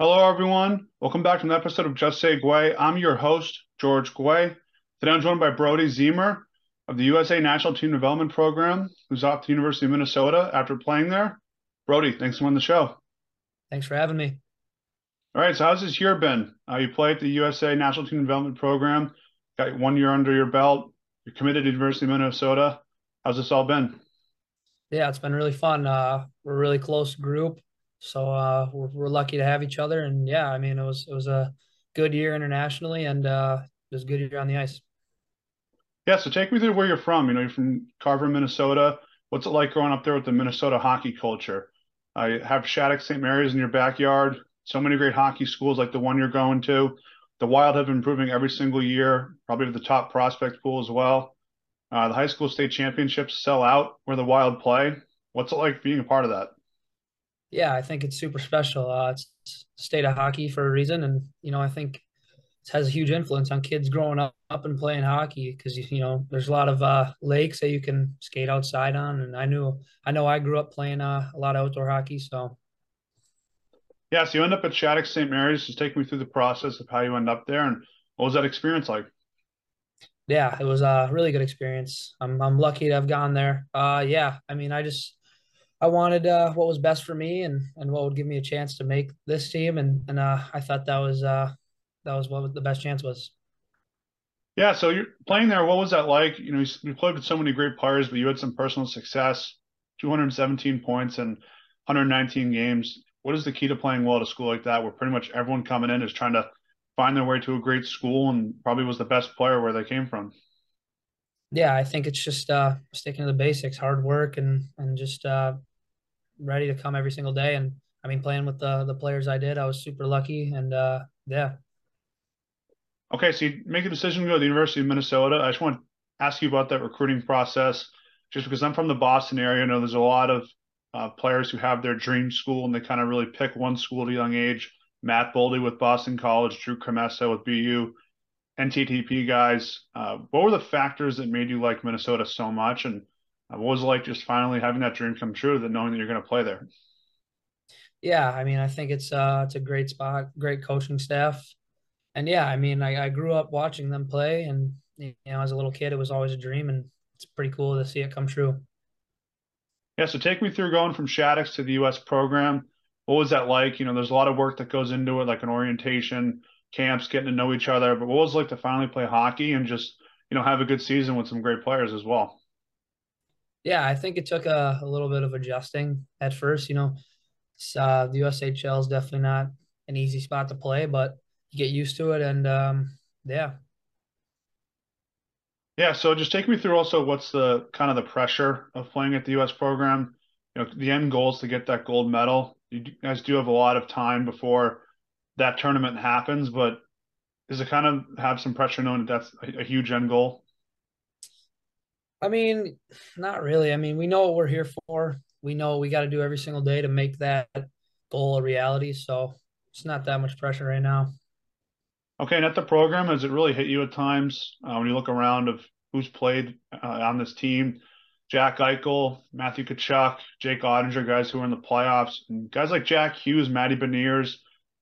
Hello, everyone. Welcome back to an episode of Just Say Guay. I'm your host, George Guay. Today I'm joined by Brodie Ziemer of the USA National Team Development Program, who's off to the University of Minnesota after playing there. Brodie, thanks for on the show. Thanks for having me. All right, so how's this year been? Uh, you play at the USA National Team Development Program, got one year under your belt. You're committed to University of Minnesota. How's this all been? Yeah, it's been really fun. Uh, we're a really close group, so uh, we're, we're lucky to have each other. And yeah, I mean, it was it was a good year internationally, and uh, it was a good year on the ice. Yeah, so take me through where you're from. You know, you're from Carver, Minnesota. What's it like growing up there with the Minnesota hockey culture? I have Shattuck St. Mary's in your backyard. So many great hockey schools like the one you're going to. The Wild have been improving every single year, probably to the top prospect pool as well. Uh, the high school state championships sell out where the Wild play. What's it like being a part of that? Yeah, I think it's super special. Uh, it's state of hockey for a reason, and you know, I think it has a huge influence on kids growing up, up and playing hockey because you know there's a lot of uh, lakes that you can skate outside on, and I knew I know I grew up playing uh, a lot of outdoor hockey, so. Yeah, so you end up at Shattuck St. Mary's. Just take me through the process of how you end up there, and what was that experience like? Yeah, it was a really good experience. I'm I'm lucky to have gone there. Uh, yeah, I mean, I just I wanted uh, what was best for me and and what would give me a chance to make this team, and and uh, I thought that was uh, that was what the best chance was. Yeah, so you're playing there. What was that like? You know, you played with so many great players, but you had some personal success. 217 points and 119 games. What is the key to playing well at a school like that, where pretty much everyone coming in is trying to find their way to a great school and probably was the best player where they came from? Yeah, I think it's just uh, sticking to the basics, hard work, and and just uh, ready to come every single day. And I mean, playing with the the players I did, I was super lucky, and uh, yeah. Okay, so you make a decision to go to the University of Minnesota. I just want to ask you about that recruiting process, just because I'm from the Boston area. I know there's a lot of uh, players who have their dream school and they kind of really pick one school at a young age. Matt Boldy with Boston College, Drew Commesso with BU, NTDP guys. Uh, what were the factors that made you like Minnesota so much, and what was it like just finally having that dream come true, that knowing that you're going to play there? Yeah, I mean, I think it's uh it's a great spot, great coaching staff, and yeah, I mean, I, I grew up watching them play, and you know, as a little kid, it was always a dream, and it's pretty cool to see it come true. Yeah, so take me through going from Shattuck's to the U.S. program. What was that like? You know, there's a lot of work that goes into it, like an orientation, camps, getting to know each other. But what was it like to finally play hockey and just you know have a good season with some great players as well? Yeah, I think it took a, a little bit of adjusting at first. You know, uh, the USHL is definitely not an easy spot to play, but you get used to it, and um, yeah. Yeah, so just take me through also what's the kind of the pressure of playing at the U.S. program. You know, the end goal is to get that gold medal. You guys do have a lot of time before that tournament happens, but does it kind of have some pressure knowing that that's a, a huge end goal? I mean, not really. I mean, we know what we're here for we know we got to do every single day to make that goal a reality. So it's not that much pressure right now. Okay, and at the program, has it really hit you at times uh, when you look around of who's played uh, on this team? Jack Eichel, Matthew Tkachuk, Jake Oettinger, guys who are in the playoffs, and guys like Jack Hughes, Matty Beniers,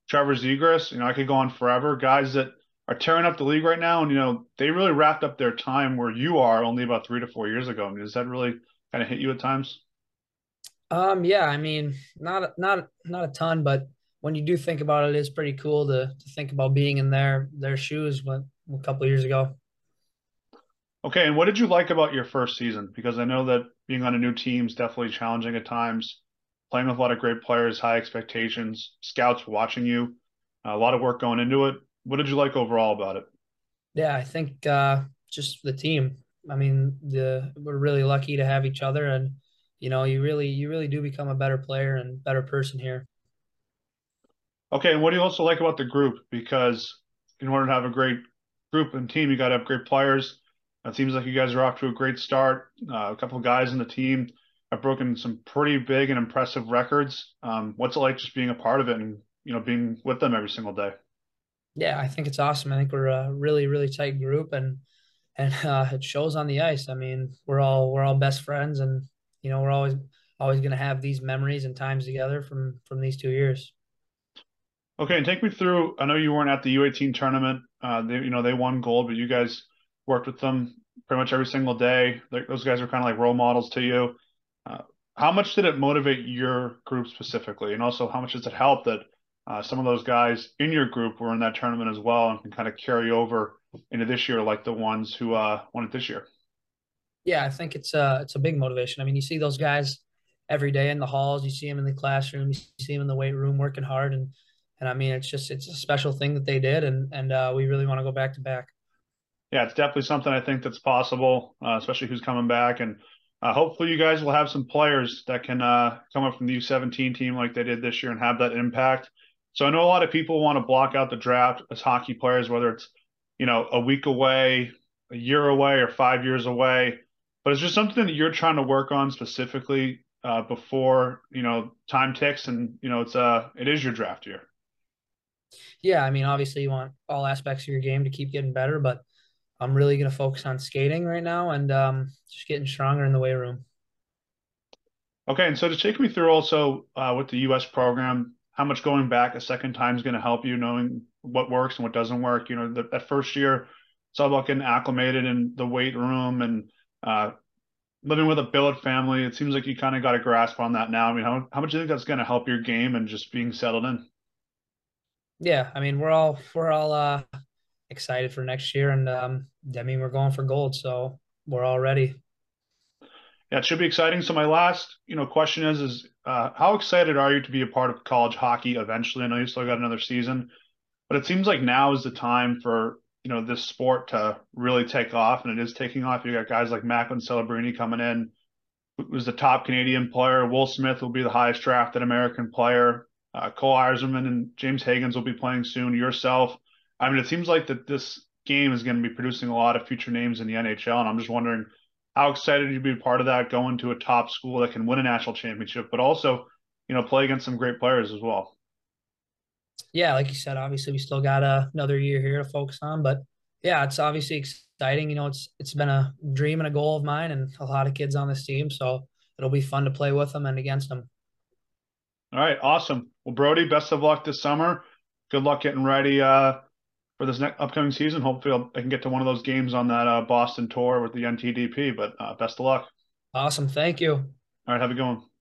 Trevor Zegras. You know, I could go on forever. Guys that are tearing up the league right now, and you know they really wrapped up their time where you are only about three to four years ago. I mean, does that really kind of hit you at times? Um, yeah, I mean, not not not a ton, but when you do think about it, it's pretty cool to to think about being in their their shoes when, a couple years ago. Okay, and what did you like about your first season? Because I know that being on a new team is definitely challenging at times. Playing with a lot of great players, high expectations, scouts watching you, a lot of work going into it. What did you like overall about it? Yeah, I think uh, just the team. I mean, the we're really lucky to have each other and you know, you really you really do become a better player and better person here. Okay, and what do you also like about the group? Because in order to have a great group and team, you got to have great players. It seems like you guys are off to a great start. Uh, a couple of guys in the team have broken some pretty big and impressive records. Um, what's it like just being a part of it and you know being with them every single day? Yeah, I think it's awesome. I think we're a really really tight group and and uh, it shows on the ice. I mean, we're all we're all best friends and you know, we're always always going to have these memories and times together from from these two years. Okay, and take me through. I know you weren't at the U18 tournament. Uh, they, you know, they won gold, but you guys worked with them pretty much every single day. those guys are kind of like role models to you. Uh, how much did it motivate your group specifically, and also how much does it help that uh, some of those guys in your group were in that tournament as well and can kind of carry over into this year, like the ones who uh, won it this year? Yeah, I think it's a uh, it's a big motivation. I mean, you see those guys every day in the halls, you see them in the classroom, you see them in the weight room working hard, and and I mean, it's just it's a special thing that they did, and and uh, we really want to go back to back. Yeah, it's definitely something I think that's possible, uh, especially who's coming back, and uh, hopefully you guys will have some players that can uh, come up from the U17 team like they did this year and have that impact. So I know a lot of people want to block out the draft as hockey players, whether it's you know a week away, a year away, or five years away. But it's just something that you're trying to work on specifically uh, before you know time ticks, and you know it's uh it is your draft year yeah, I mean, obviously you want all aspects of your game to keep getting better, but I'm really going to focus on skating right now and um, just getting stronger in the weight room. Okay, and so to take me through also uh, with the U.S. program, how much going back a second time is going to help you knowing what works and what doesn't work. You know, the, that first year, it's all about getting acclimated in the weight room and uh, living with a billet family. It seems like you kind of got a grasp on that now. I mean, how, how much do you think that's going to help your game and just being settled in? yeah, I mean, we're all we're all uh, excited for next year, and um, I mean, we're going for gold, so we're all ready. Yeah, it should be exciting. So my last, you know, question is, is uh, how excited are you to be a part of college hockey eventually? I know you still got another season, but it seems like now is the time for you know this sport to really take off, and it is taking off. You got guys like Macklin Celebrini coming in, who's the top Canadian player. Will Smith will be the highest drafted American player. Uh, Cole Eiserman and James Hagens will be playing soon. Yourself. I mean, it seems like that this game is going to be producing a lot of future names in the NHL, and I'm just wondering how excited you'd be part of that, going to a top school that can win a national championship, but also, you know, play against some great players as well. Yeah, like you said, obviously we still got uh, another year here to focus on, but yeah, it's obviously exciting. You know, it's it's been a dream and a goal of mine, and a lot of kids on this team, so it'll be fun to play with them and against them. All right, awesome. Well, Brodie, best of luck this summer. Good luck getting ready uh, for this next upcoming season. Hopefully, I'll, i can get to one of those games on that uh, Boston tour with the NTDP. But uh, best of luck. Awesome. Thank you. All right, have a good one.